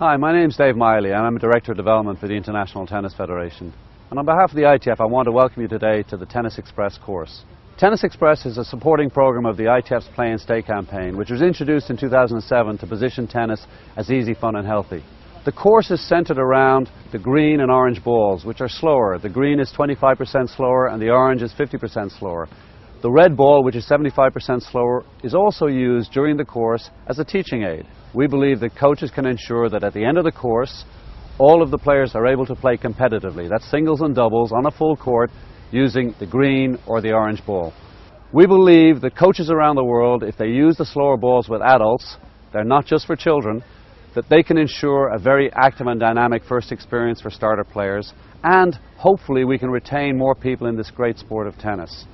Hi, my name is Dave Miley and I'm a Director of Development for the International Tennis Federation. And on behalf of the ITF, I want to welcome you today to the Tennis Xpress course. Tennis Xpress is a supporting program of the ITF's Play and Stay campaign, which was introduced in 2007 to position tennis as easy, fun and healthy. The course is centred around the green and orange balls, which are slower. The green is 25% slower and the orange is 50% slower. The red ball, which is 75% slower, is also used during the course as a teaching aid. We believe that coaches can ensure that at the end of the course, all of the players are able to play competitively. That's singles and doubles on a full court using the green or the orange ball. We believe that coaches around the world, if they use the slower balls with adults, they're not just for children, that they can ensure a very active and dynamic first experience for starter players, and hopefully we can retain more people in this great sport of tennis.